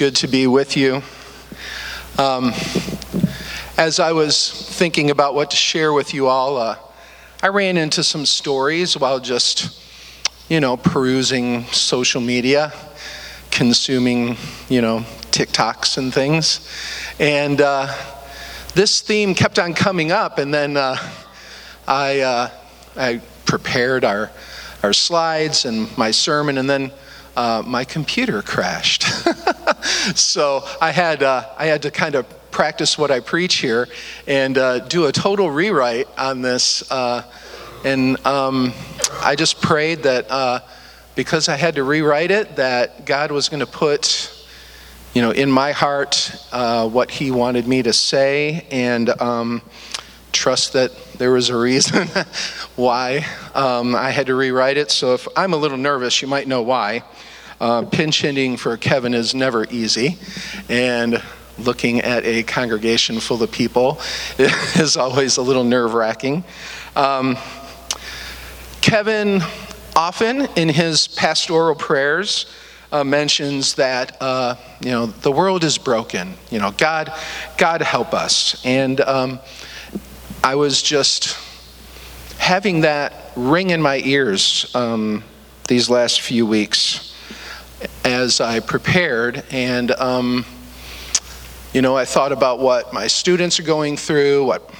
good to be with you. Um, as I was thinking about what to share with you all, uh, I ran into some stories while just, you know, perusing social media, consuming, you know, TikToks and things. And uh, this theme kept on coming up, and then uh, I, uh, I prepared our, our slides and my sermon, and then uh, my computer crashed. so I had, uh, I had to kind of practice what I preach here and uh, do a total rewrite on this. Uh, and um, I just prayed that uh, because I had to rewrite it, that God was going to put, you know, in my heart what He wanted me to say, and um, trust that there was a reason why um, I had to rewrite it. So if I'm a little nervous, you might know why. Uh, pinch hitting for Kevin is never easy, and looking at a congregation full of people is always a little nerve wracking. Um, Kevin often in his pastoral prayers uh, mentions that uh, you know the world is broken. You know, God, God help us. And um, I was just having that ring in my ears um, these last few weeks as I prepared. And, um, you know, I thought about what my students are going through, what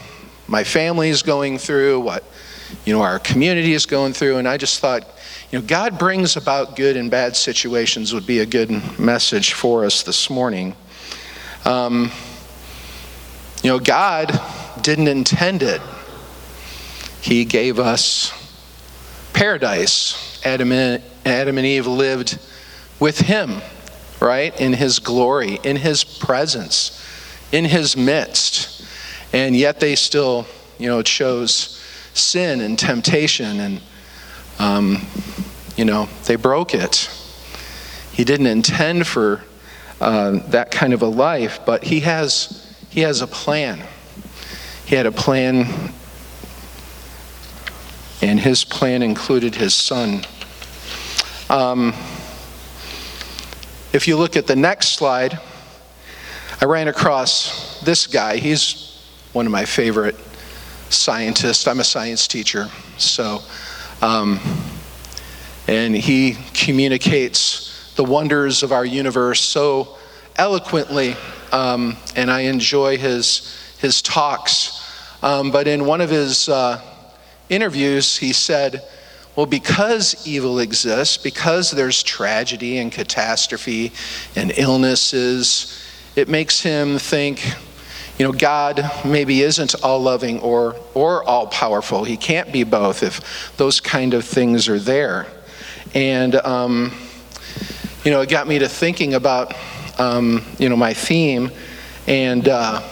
my family is going through, what, you know, our community is going through. And I just thought, you know, God brings about good and bad situations would be a good message for us this morning. Um, you know, God didn't intend it. He gave us paradise. Adam and, Adam and Eve lived with Him, right? In His glory, in His presence, in His midst. And yet they still, you know, chose sin and temptation and, um, you know, they broke it. He didn't intend for uh, that kind of a life, but He has, he has a plan. He had a plan, and His plan included His Son. Um, if you look at the next slide, I ran across this guy. He's one of my favorite scientists. I'm a science teacher, so, um, and he communicates the wonders of our universe so eloquently, um, and I enjoy his his talks. Um, but in one of his uh, interviews, he said well, because evil exists, because there's tragedy and catastrophe and illnesses, it makes him think, you know, God maybe isn't all loving or, or all powerful. He can't be both if those kind of things are there. And, um, you know, it got me to thinking about, um, you know, my theme. And, uh,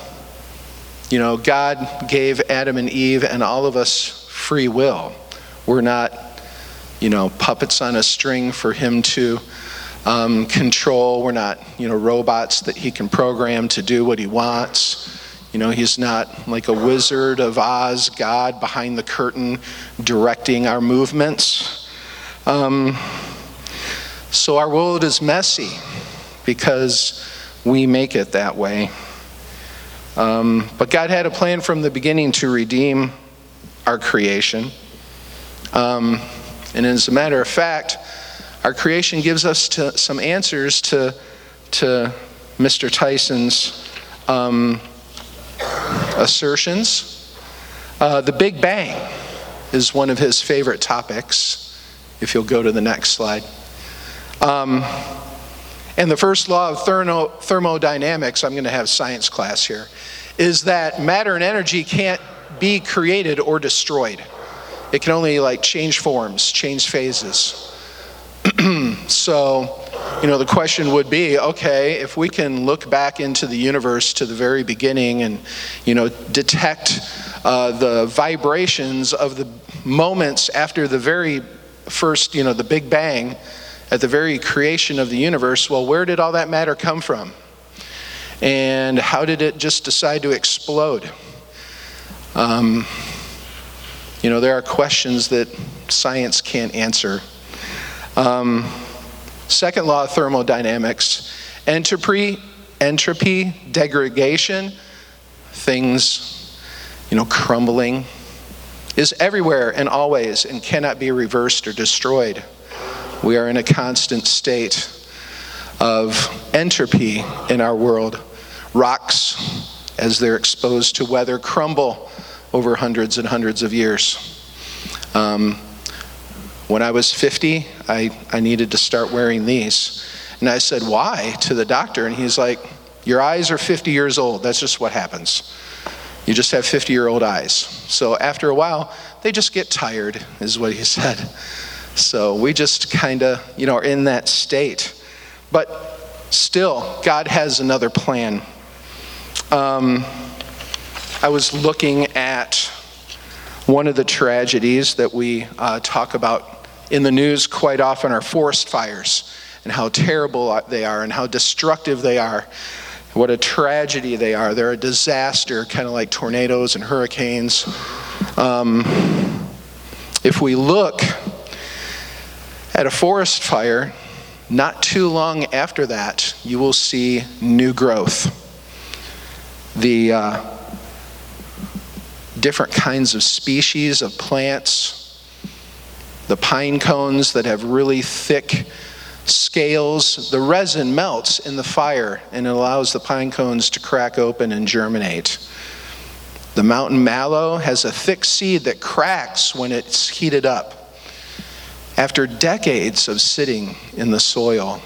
you know, God gave Adam and Eve and all of us free will. We're not you know, puppets on a string for him to um, control. We're not, you know, robots that he can program to do what he wants. You know, he's not like a wizard of Oz, God behind the curtain directing our movements. Um, so our world is messy because we make it that way. Um, but God had a plan from the beginning to redeem our creation. Um, and as a matter of fact, our creation gives us to, some answers to, to Mr. Tyson's um, assertions. Uh, the Big Bang is one of his favorite topics, if you'll go to the next slide. Um, and the first law of thermo, thermodynamics, I'm going to have science class here, is that matter and energy can't be created or destroyed. It can only like change forms, change phases. so, you know, the question would be okay, if we can look back into the universe to the very beginning and, you know, detect uh, the vibrations of the moments after the very first, you know, the Big Bang, at the very creation of the universe, well, where did all that matter come from? And how did it just decide to explode? Um, you know, there are questions that science can't answer. Um, second law of thermodynamics Entropy, entropy, degradation, things, you know, crumbling, is everywhere and always and cannot be reversed or destroyed. We are in a constant state of entropy in our world. Rocks, as they're exposed to weather, crumble over hundreds and hundreds of years. Um, when I was 50, I, I needed to start wearing these. And I said, Why? to the doctor. And he's like, Your eyes are 50 years old. That's just what happens. You just have 50 year old eyes. So after a while, they just get tired, is what he said. So we just kind of, you know, are in that state. But still, God has another plan. Um, I was looking at one of the tragedies that we uh, talk about in the news quite often are forest fires and how terrible they are and how destructive they are. What a tragedy they are. They're a disaster, kind of like tornadoes and hurricanes. Um, if we look at a forest fire, not too long after that, you will see new growth. The uh, different kinds of species of plants, the pine cones that have really thick scales, the resin melts in the fire and it allows the pine cones to crack open and germinate. The mountain mallow has a thick seed that cracks when it's heated up after decades of sitting in the soil.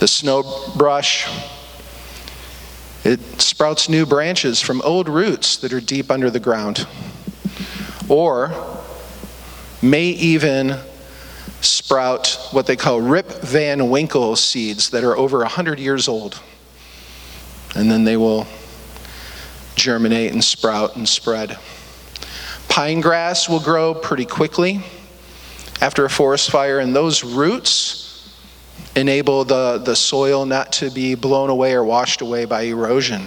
The snow brush, it sprouts new branches from old roots that are deep under the ground. Or may even sprout what they call Rip Van Winkle seeds that are over 100 years old. And then they will germinate and sprout and spread. Pine grass will grow pretty quickly after a forest fire, and those roots enable the, the soil not to be blown away or washed away by erosion.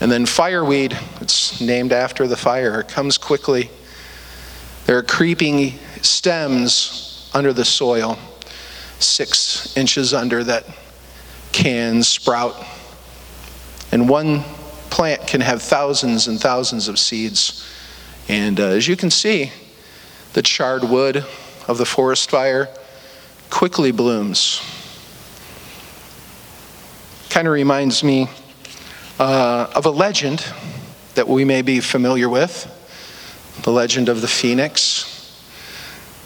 And then fireweed, it's named after the fire, comes quickly. There are creeping stems under the soil, six inches under, that can sprout. And one plant can have thousands and thousands of seeds. And uh, as you can see, the charred wood of the forest fire quickly blooms. Kind of reminds me uh, of a legend that we may be familiar with the legend of the phoenix.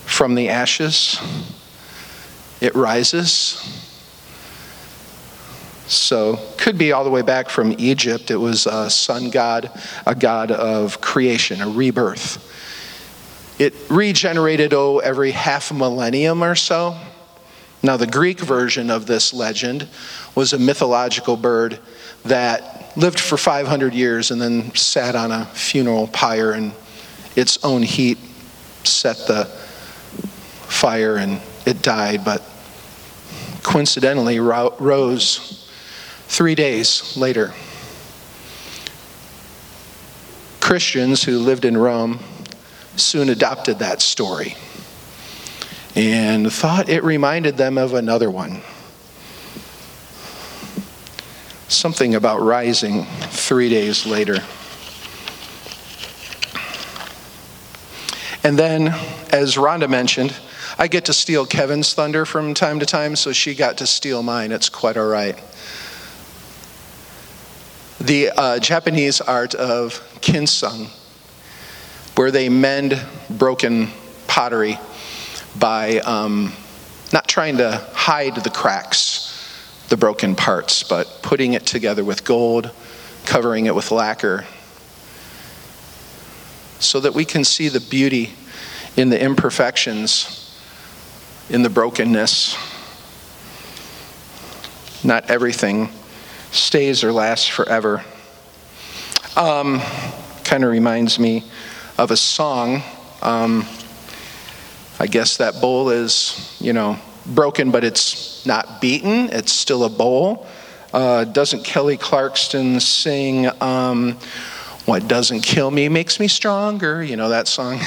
From the ashes, it rises. So, could be all the way back from Egypt. It was a sun god, a god of creation, a rebirth. It regenerated, oh, every half millennium or so. Now, the Greek version of this legend was a mythological bird that lived for 500 years and then sat on a funeral pyre, and its own heat set the fire and it died, but coincidentally rose three days later. Christians who lived in Rome soon adopted that story and thought it reminded them of another one. Something about rising three days later. And then, as Rhonda mentioned, I get to steal Kevin's thunder from time to time, so she got to steal mine. It's quite all right. The uh, Japanese art of kintsugi, where they mend broken pottery by um, not trying to hide the cracks, the broken parts, but putting it together with gold, covering it with lacquer, so that we can see the beauty in the imperfections, in the brokenness. Not everything stays or lasts forever. Um, kind of reminds me of a song. Um, I guess that bowl is, you know, broken, but it's not beaten. It's still a bowl. Uh, doesn't Kelly Clarkson sing, um, What Doesn't Kill Me Makes Me Stronger? You know that song?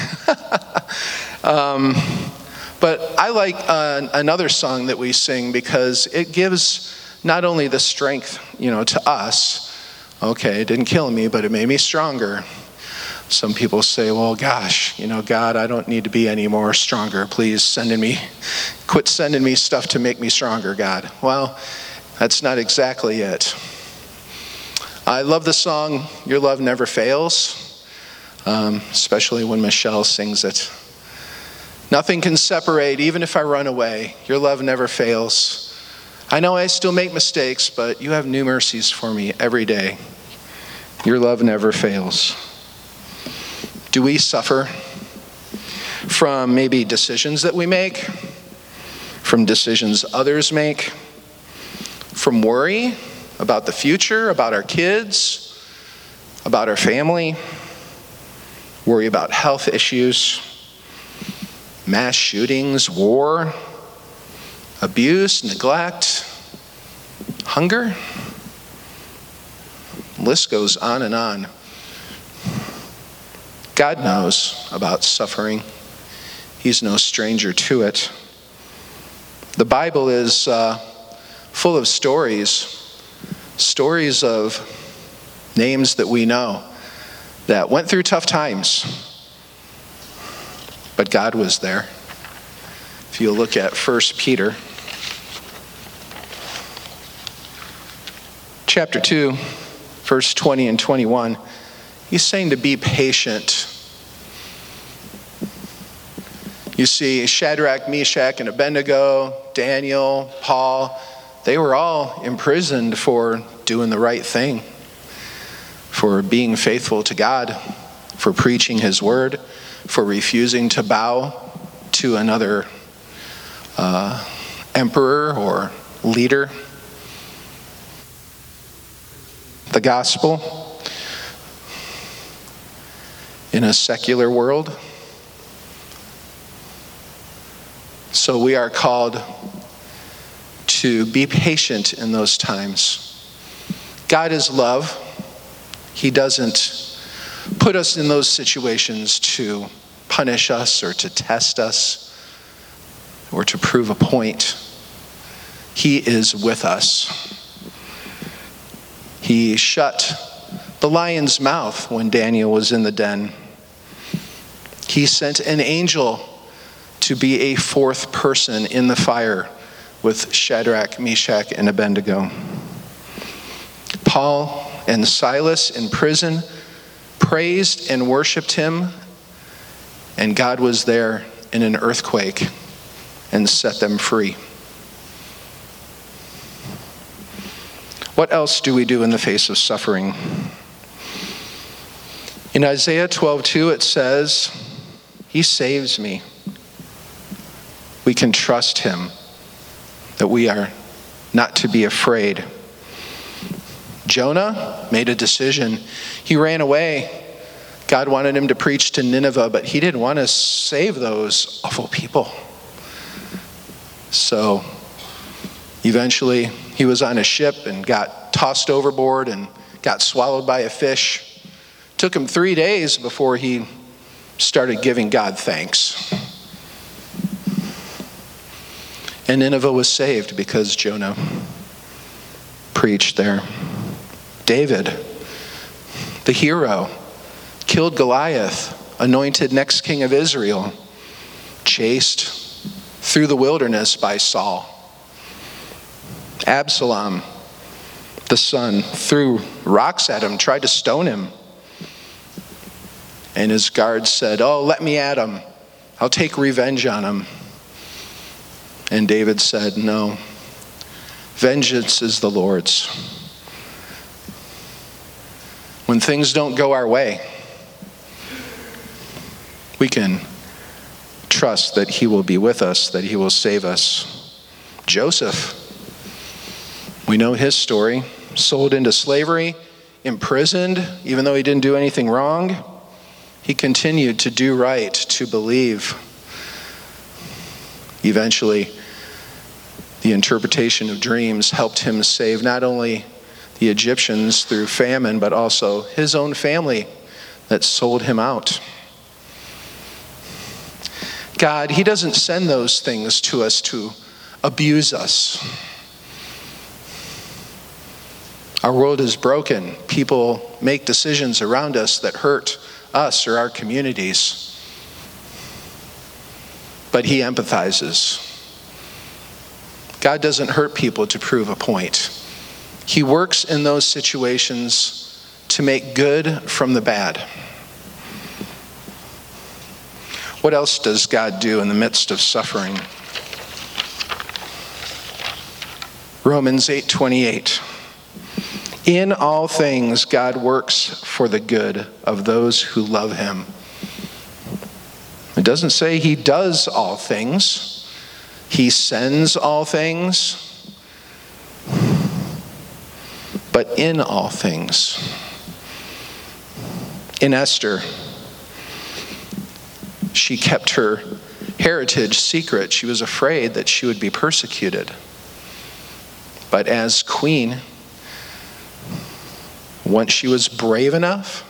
um, But I like uh, another song that we sing because it gives not only the strength, you know, to us. Okay, it didn't kill me, but it made me stronger. Some people say, well, gosh, you know, God, I don't need to be any more stronger. Please send me, quit sending me stuff to make me stronger, God. Well, that's not exactly it. I love the song, Your Love Never Fails, um, especially when Michelle sings it. Nothing can separate, even if I run away. Your love never fails. I know I still make mistakes, but you have new mercies for me every day. Your love never fails. Do we suffer from maybe decisions that we make, from decisions others make, from worry about the future, about our kids, about our family, worry about health issues, mass shootings, war? Abuse, neglect, hunger. The list goes on and on. God knows about suffering. He's no stranger to it. The Bible is uh, full of stories, stories of names that we know that went through tough times, but God was there. If you look at 1 Peter chapter 2, verse 20 and 21, he's saying to be patient. You see, Shadrach, Meshach, and Abednego, Daniel, Paul, they were all imprisoned for doing the right thing, for being faithful to God, for preaching his word, for refusing to bow to another uh, emperor or leader the gospel in a secular world. So we are called to be patient in those times. God is love. He doesn't put us in those situations to punish us or to test us or to prove a point. He is with us. He shut the lion's mouth when Daniel was in the den. He sent an angel to be a fourth person in the fire with Shadrach, Meshach, and Abednego. Paul and Silas in prison praised and worshiped him, and God was there in an earthquake and set them free. What else do we do in the face of suffering? In Isaiah 12:2 it says, "He saves me." We can trust him that we are not to be afraid. Jonah made a decision. He ran away. God wanted him to preach to Nineveh, but he didn't want to save those awful people. So eventually he was on a ship and got tossed overboard and got swallowed by a fish. Took him three days before he started giving God thanks. And Nineveh was saved because Jonah preached there. David, the hero, killed Goliath, anointed next king of Israel, chased through the wilderness by Saul. Absalom, the son, threw rocks at him, tried to stone him. And his guards said, Oh, let me at him. I'll take revenge on him. And David said, No, vengeance is the Lord's. When things don't go our way, we can trust that He will be with us, that He will save us. Joseph we know his story sold into slavery, imprisoned, even though he didn't do anything wrong. He continued to do right, to believe. Eventually, the interpretation of dreams helped him save not only the Egyptians through famine, but also his own family that sold him out. God, He doesn't send those things to us to abuse us. Our world is broken. People make decisions around us that hurt us or our communities. But He empathizes. God doesn't hurt people to prove a point. He works in those situations to make good from the bad. What else does God do in the midst of suffering? Romans 8:28 In all things God works for the good of those who love him. It doesn't say he does all things. He sends all things. But in all things in Esther, she kept her heritage secret. She was afraid that she would be persecuted. But as queen, once she was brave enough,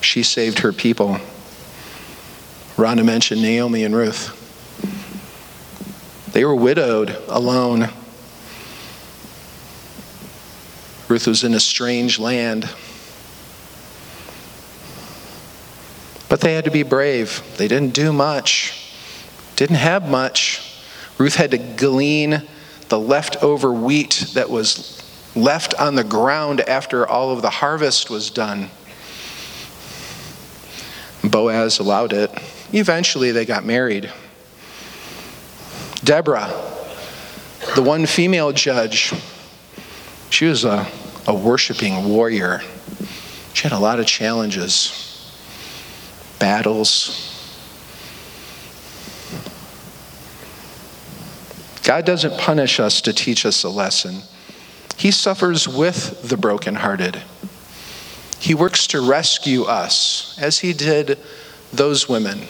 she saved her people. Rhonda mentioned Naomi and Ruth. They were widowed, alone. Ruth was in a strange land. But they had to be brave. They didn't do much, didn't have much. Ruth had to glean the leftover wheat that was left on the ground after all of the harvest was done. Boaz allowed it. Eventually, they got married. Deborah, the one female judge, she was a, a worshiping warrior. She had a lot of challenges battles. God doesn't punish us to teach us a lesson. He suffers with the brokenhearted. He works to rescue us, as he did those women.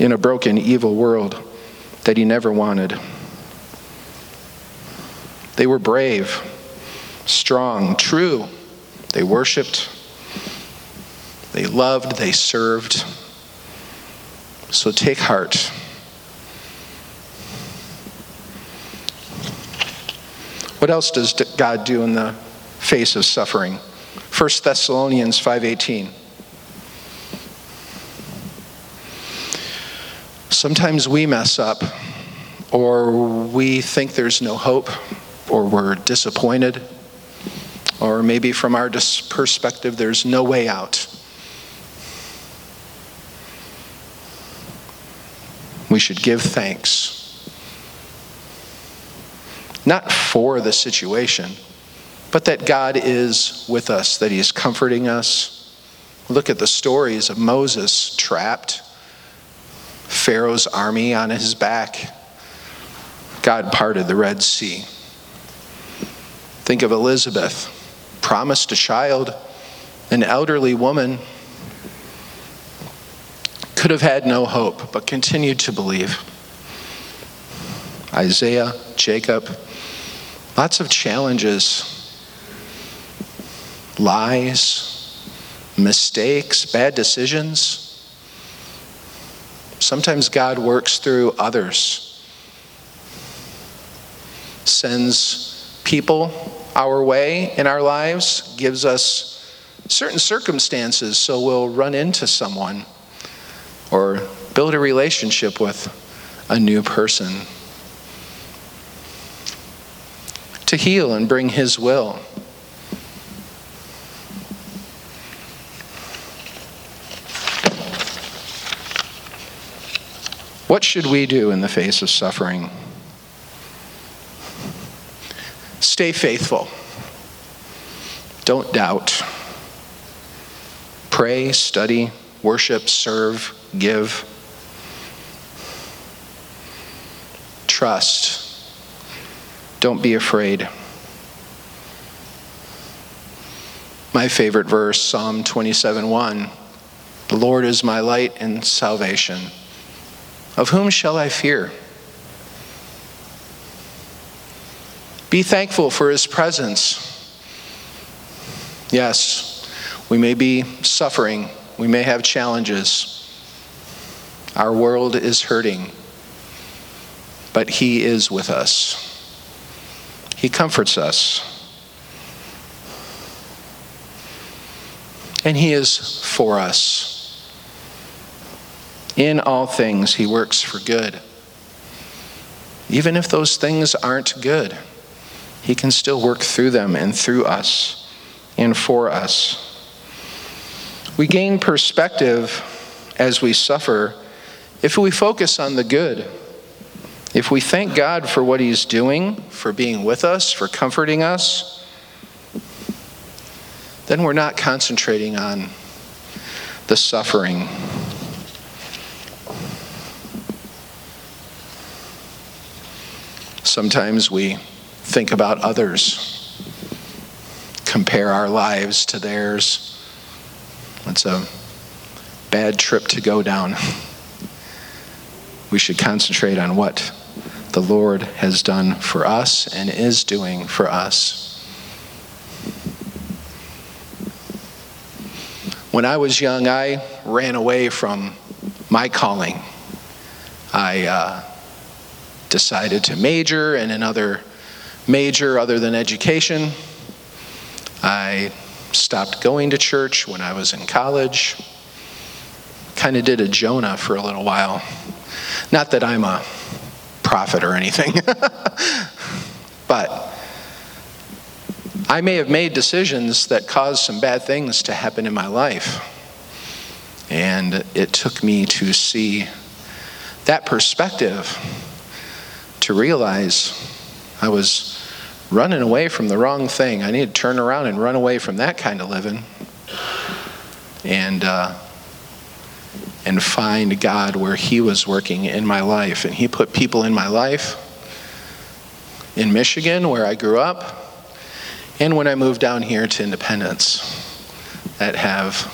In a broken, evil world that he never wanted. They were brave, strong, true, they worshiped, they loved, they served. So take heart. What else does God do in the face of suffering? 1 Thessalonians 5:18. Sometimes we mess up or we think there's no hope or we're disappointed or maybe from our perspective, there's no way out. We should give thanks. Not for the situation, but that God is with us, that He is comforting us. Look at the stories of Moses trapped, Pharaoh's army on his back. God parted the Red Sea. Think of Elizabeth promised a child, an elderly woman, could have had no hope, but continued to believe. Isaiah, Jacob, lots of challenges, lies, mistakes, bad decisions. Sometimes God works through others, sends people our way in our lives, gives us certain circumstances so we'll run into someone or build a relationship with a new person. To heal and bring His will. What should we do in the face of suffering? Stay faithful. Don't doubt. Pray, study, worship, serve, give. Trust. Don't be afraid. My favorite verse, Psalm 27 1. The Lord is my light and salvation. Of whom shall I fear? Be thankful for his presence. Yes, We may be suffering, we may have challenges. Our world is hurting, but He is with us. He comforts us. And He is for us. In all things, He works for good. Even if those things aren't good, He can still work through them and through us and for us. We gain perspective as we suffer if we focus on the good. If we thank God for what He's doing, for being with us, for comforting us, then we're not concentrating on the suffering. Sometimes we think about others, compare our lives to theirs. It's a bad trip to go down. We should concentrate on what the Lord has done for us and is doing for us. When I was young, I ran away from my calling. I uh, decided to major in another major other than education. I stopped going to church when I was in college. Kind of did a Jonah for a little while. Not that I'm a prophet or anything, but I may have made decisions that caused some bad things to happen in my life. And it took me to see that perspective to realize I was running away from the wrong thing. I need to turn around and run away from that kind of living and, uh, and find God where He was working in my life. And He put people in my life in Michigan, where I grew up, and when I moved down here to Independence, that have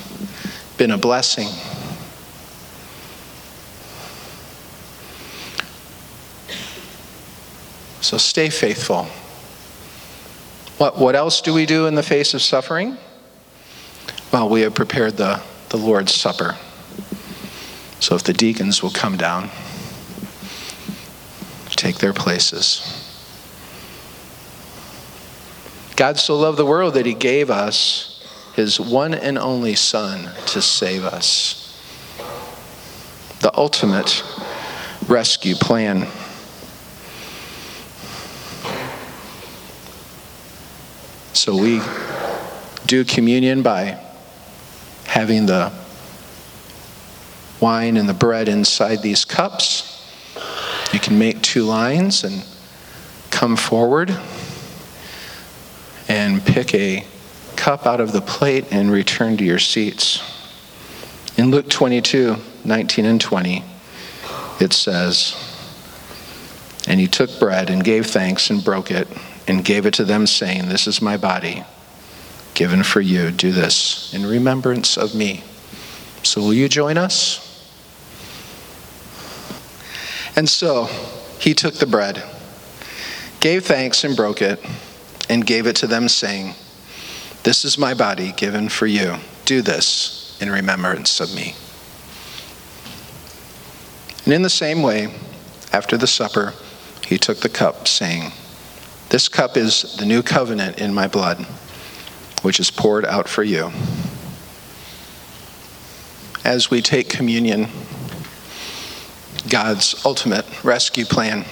been a blessing So stay faithful. What, what else do we do in the face of suffering? Well, we have prepared the, the Lord's Supper. So if the deacons will come down, take their places. God so loved the world that he gave us his one and only Son to save us. The ultimate rescue plan. So we do communion by having the wine and the bread inside these cups. You can make two lines and come forward and pick a cup out of the plate and return to your seats. In Luke 22 19 and 20, it says, And he took bread and gave thanks and broke it and gave it to them, saying, This is my body given for you. Do this in remembrance of me. So, will you join us? And so he took the bread, gave thanks, and broke it, and gave it to them, saying, This is my body given for you. Do this in remembrance of me. And in the same way, after the supper, he took the cup, saying, this cup is the new covenant in my blood, which is poured out for you. As we take communion, God's ultimate rescue plan.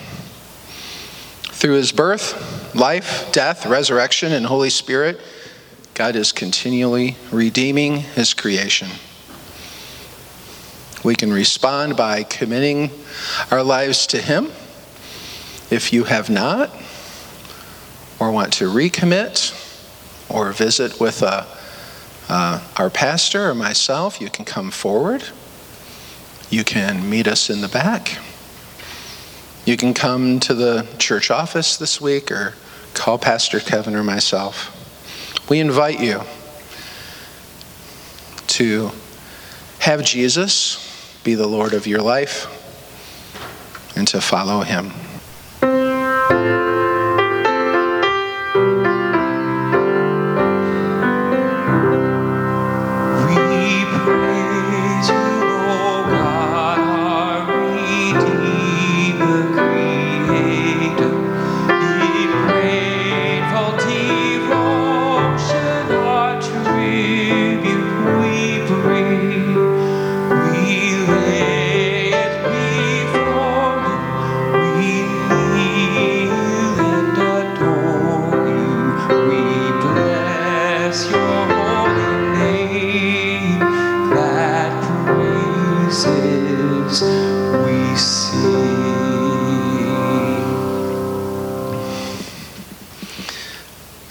Through his birth, life, death, resurrection, and Holy Spirit, God is continually redeeming his creation. We can respond by committing our lives to him. If you have not, or want to recommit or visit with a, uh, uh, our pastor or myself, you can come forward. You can meet us in the back. You can come to the church office this week or call Pastor Kevin or myself. We invite you to have Jesus be the Lord of your life and to follow him.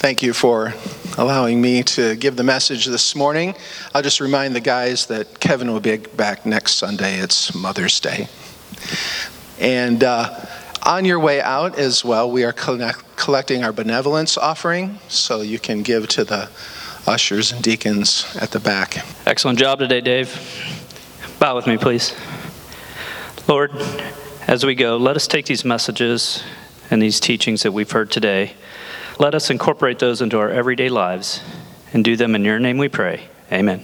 Thank you for allowing me to give the message this morning. I'll just remind the guys that Kevin will be back next Sunday. It's Mother's Day. And uh, on your way out as well, we are collect- collecting our benevolence offering, so you can give to the ushers and deacons at the back. Excellent job today, Dave. Bow with me, please. Lord, as we go, let us take these messages and these teachings that we've heard today. Let us incorporate those into our everyday lives and do them in your name we pray. Amen.